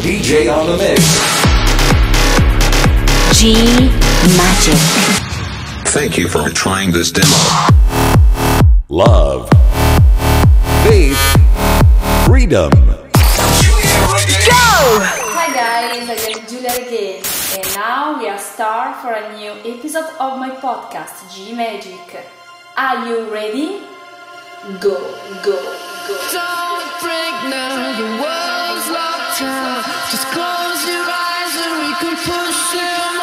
DJ on the mix. G Magic. Thank you for trying this demo. Love. Faith. Freedom. Go! Hi guys, I am Giulia Regain, and now we are start for a new episode of my podcast G Magic. Are you ready? Go, go, go. Don't break now, the world's locked Just close your eyes and we can push them all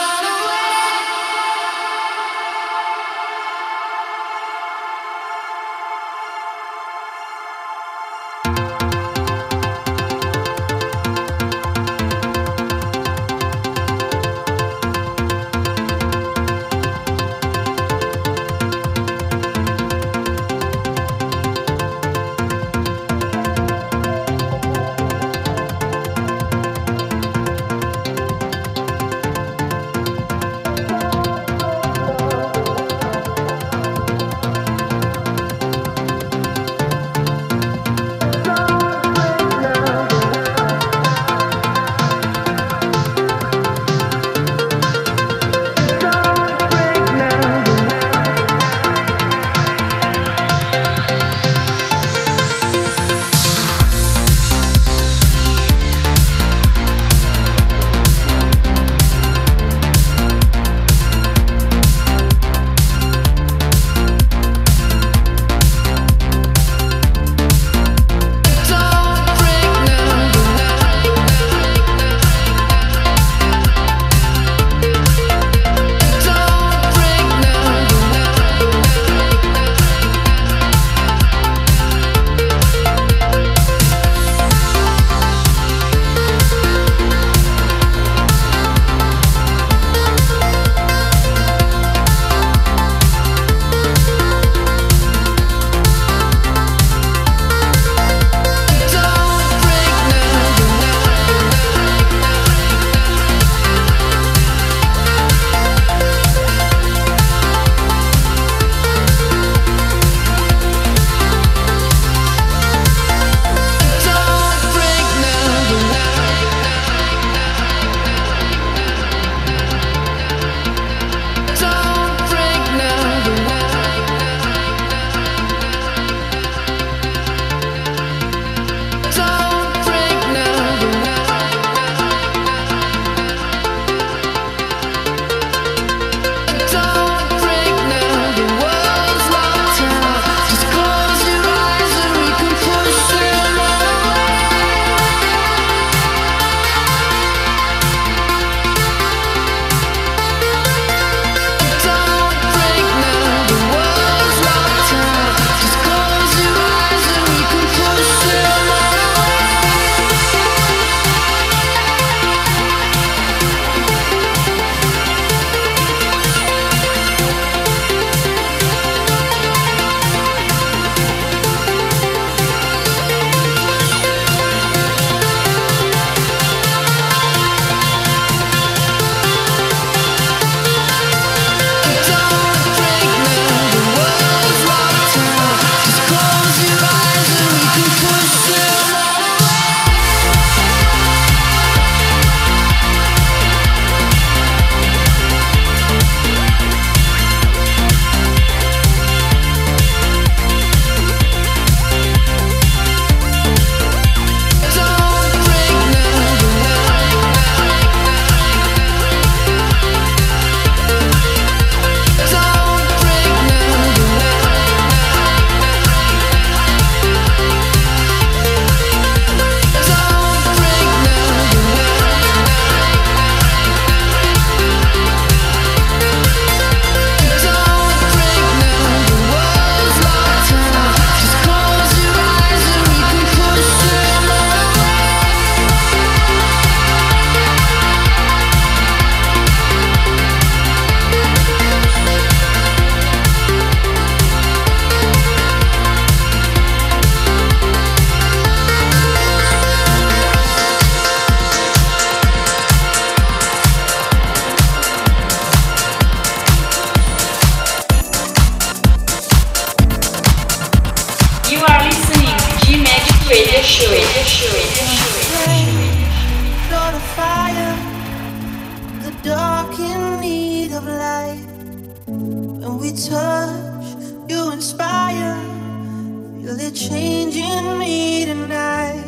they're changing me tonight.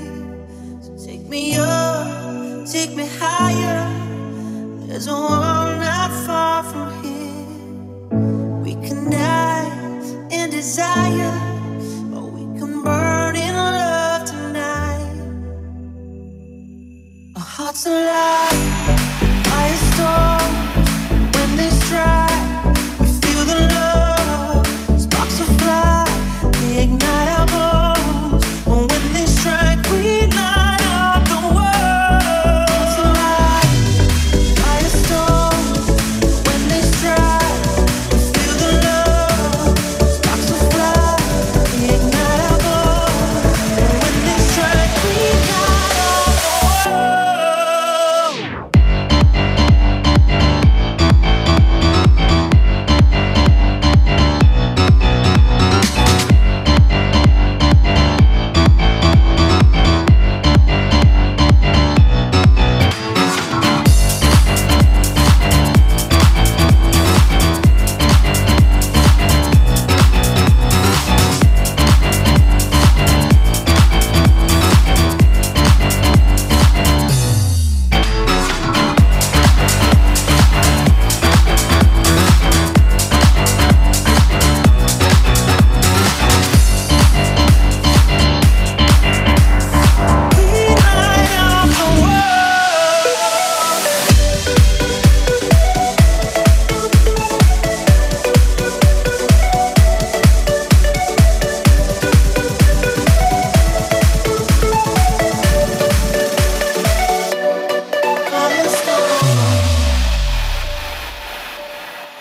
So take me up, take me higher. There's a wall not far from here. We can die in desire, or we can burn in love tonight. Our hearts alive.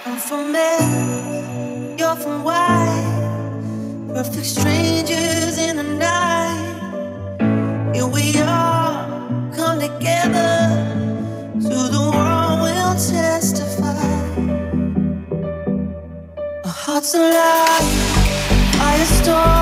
I'm from L, you're from Y. Perfect strangers in the night. Here we are, come together. To the world, we'll testify. Our hearts alive, by storm.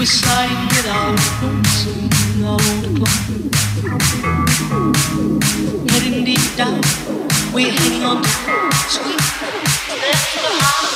We're siding with our weapons in deep down, we're hanging on to sweet. That's the heart.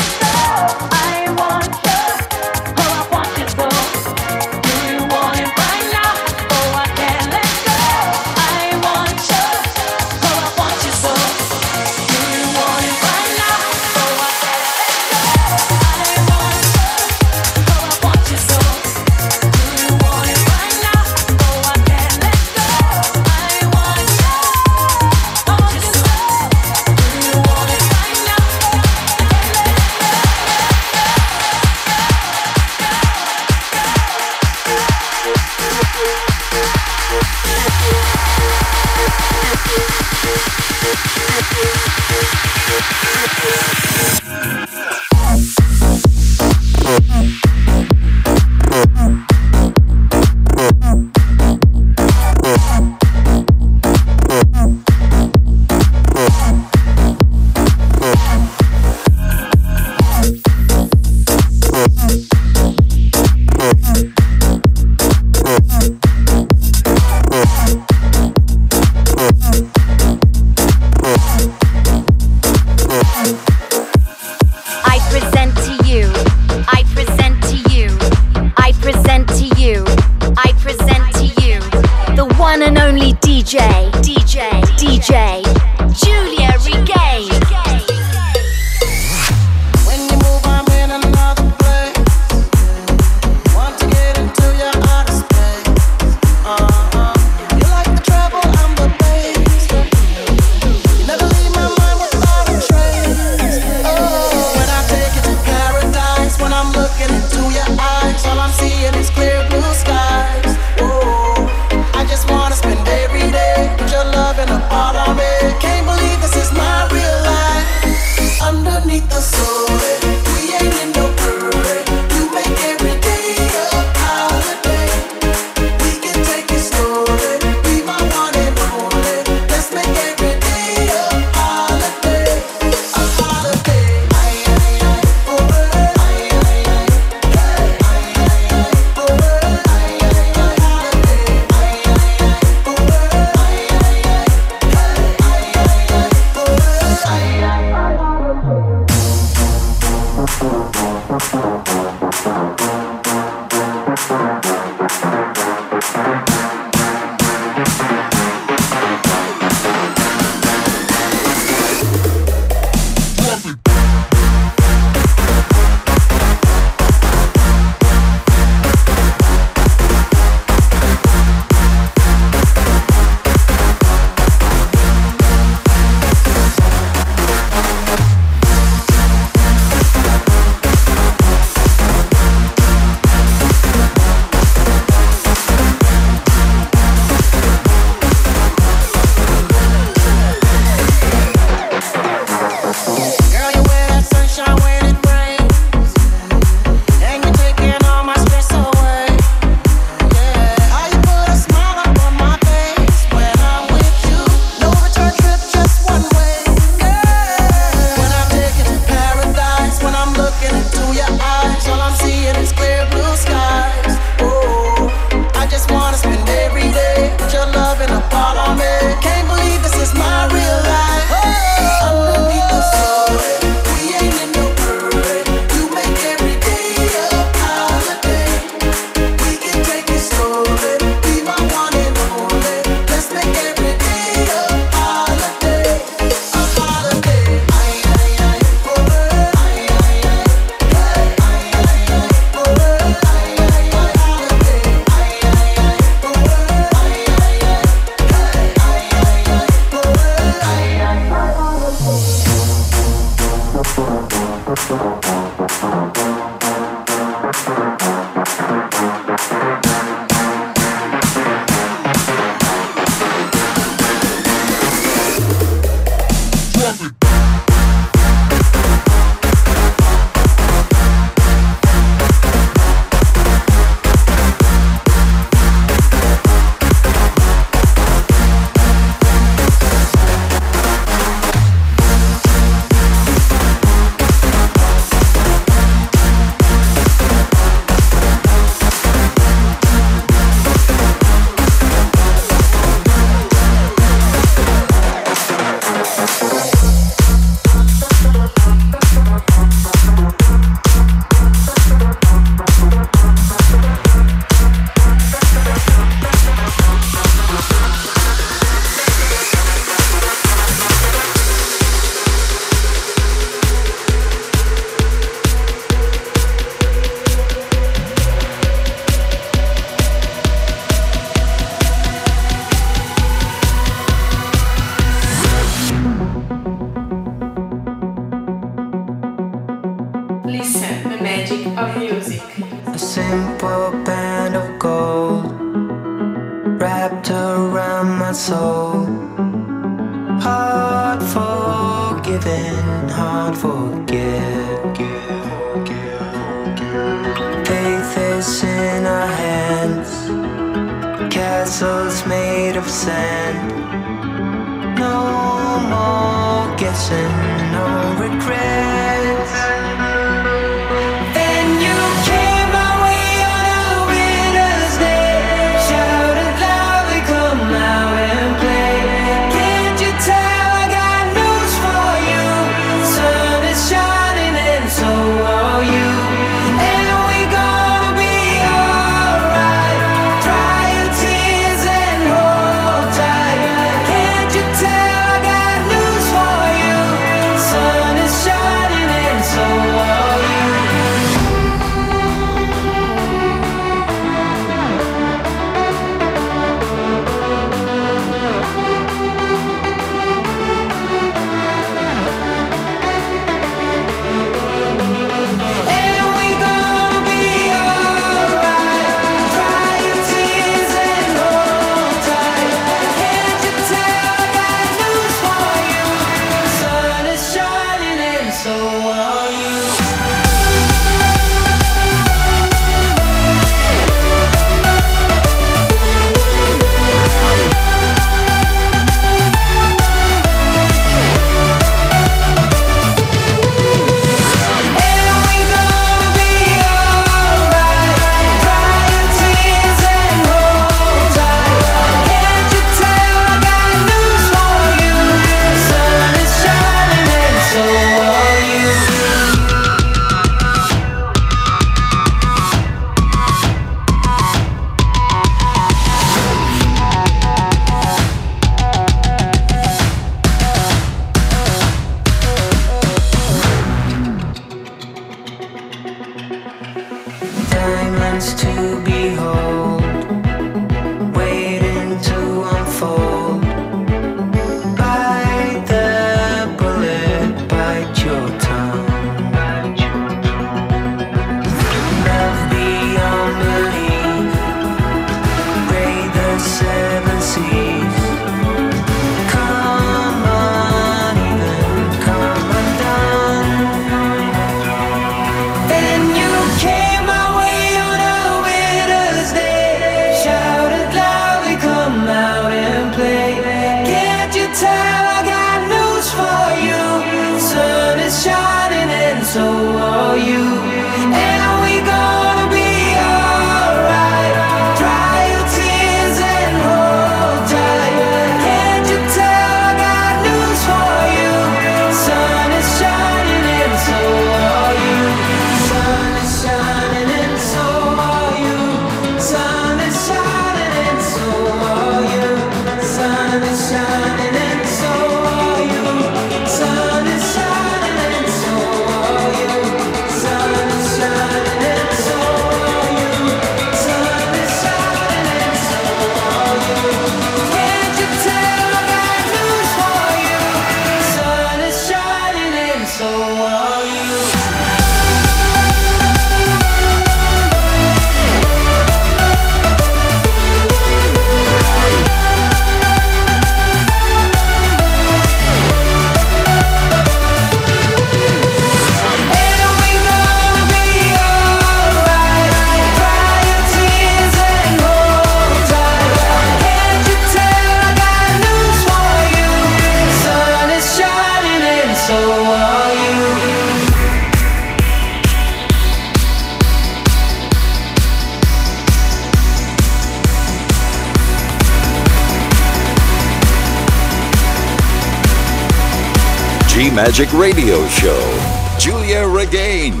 Magic Radio Show, Giulia Regain.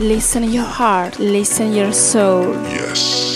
Listen your heart, listen your soul. Yes.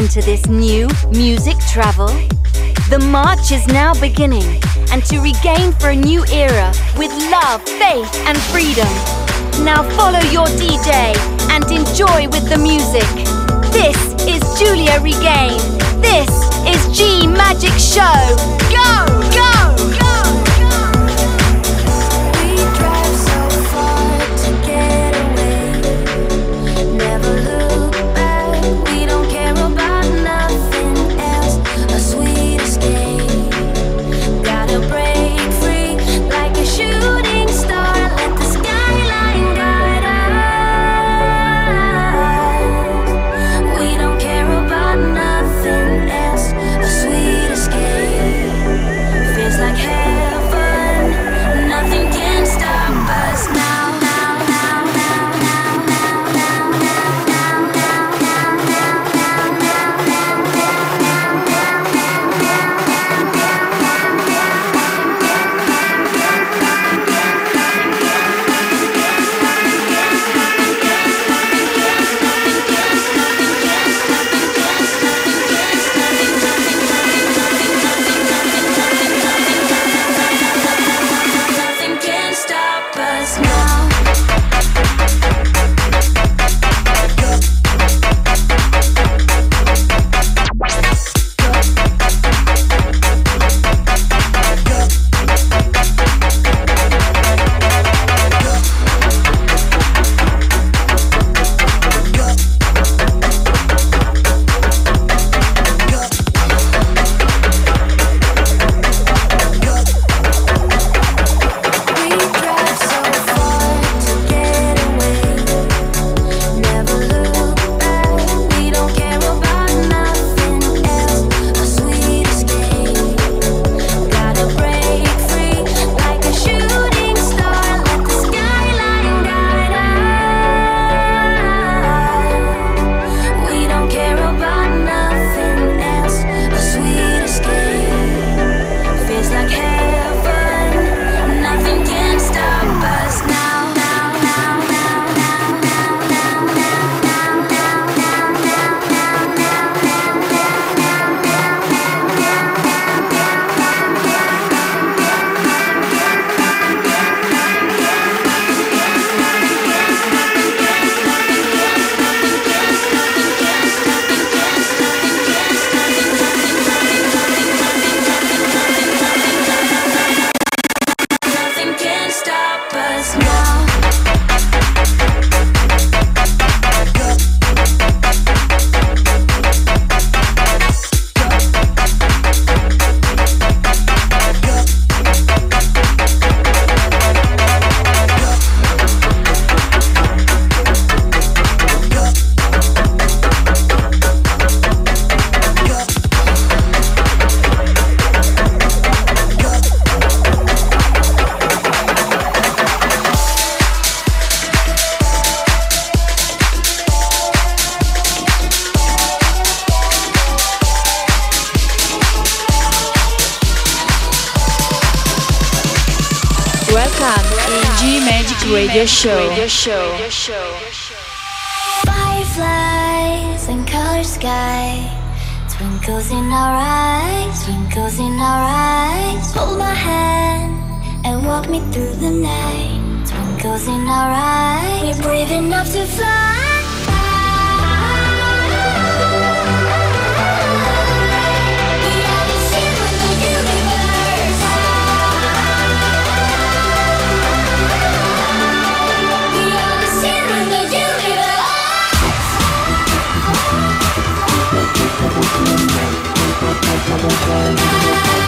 into this new music travel? The march is now beginning, and to regain for a new era with love, faith, and freedom. Now follow your DJ and enjoy with the music. This is Giulia Regain. This is G Magic Show. Go! radio show. Radio show. Radio show. Fireflies and colored sky. Twinkles in our eyes, twinkles in our eyes. Hold my hand and walk me through the night. Twinkles in our eyes. We're brave enough to fly. Thank you.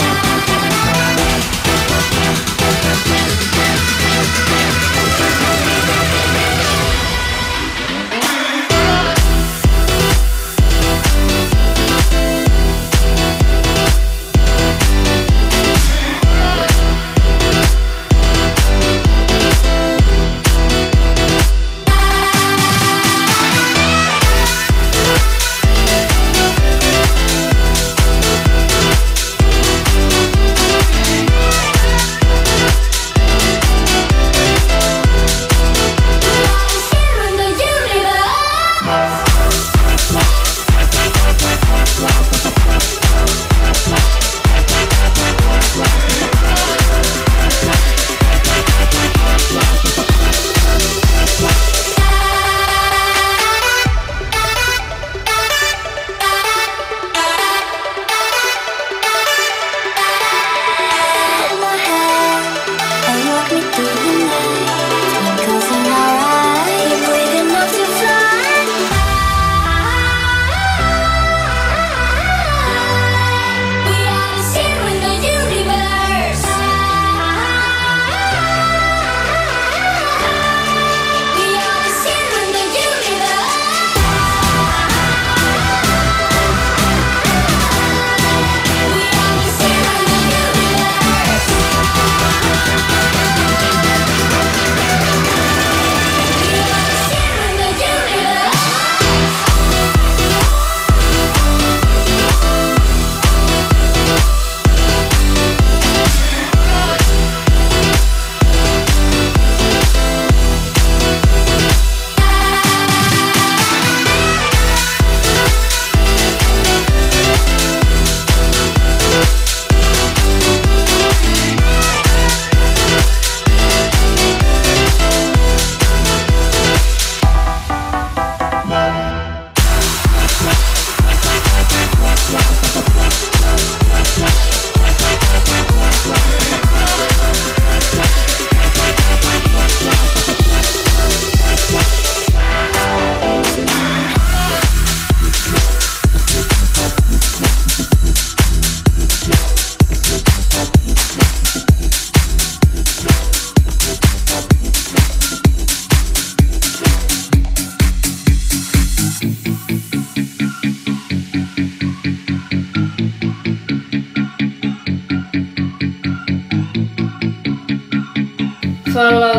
Chwała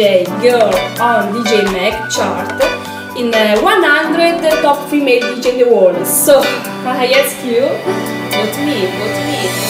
DJ Girl on DJ Mag chart in uh, 100 top female DJ in the world. So I ask you, vote me, vote me.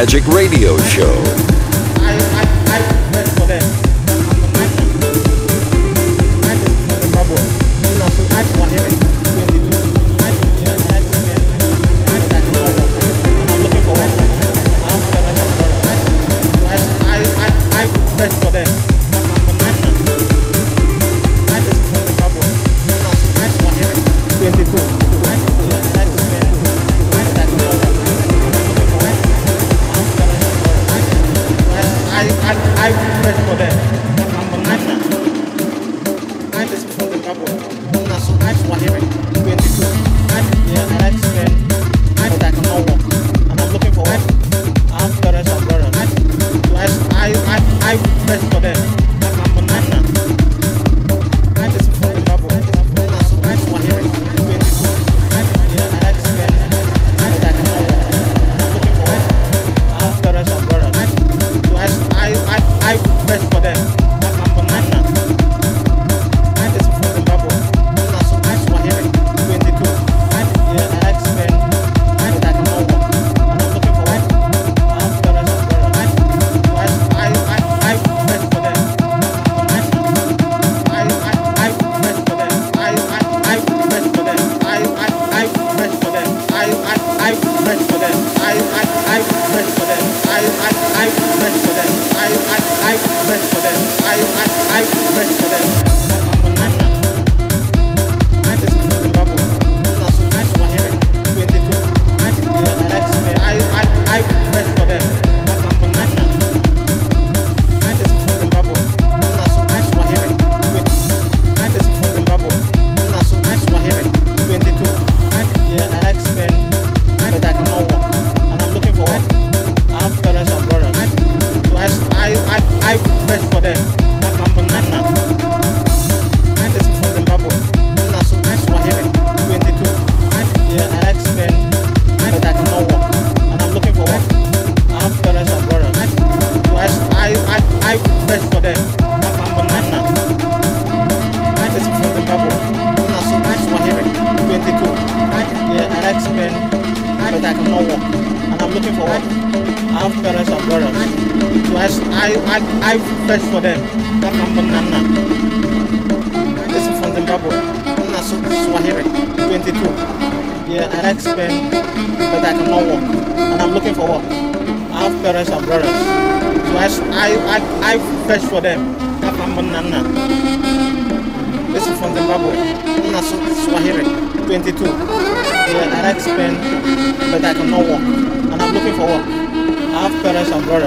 Magic Radio Show.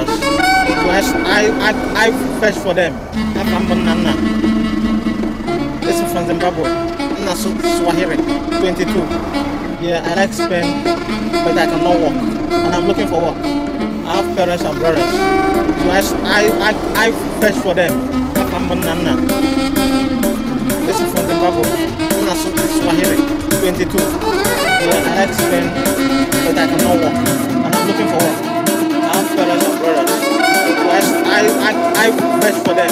us. So I, I, I fetch for them. Nana. This is from Zimbabwe. Nana Swahili, 22. Yeah, I like Spain, but I cannot walk, And I'm looking for work. I have parents and brothers. So I, I, I, I fetch for them. Nana. This is from Zimbabwe. Nana Swahili, 22. Yeah, I like Spain, but I cannot walk, And I'm looking for work. I have parents I, I, I for them.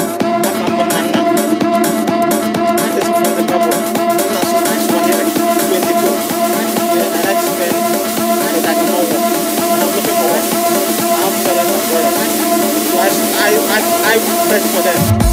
I, I, I press for them.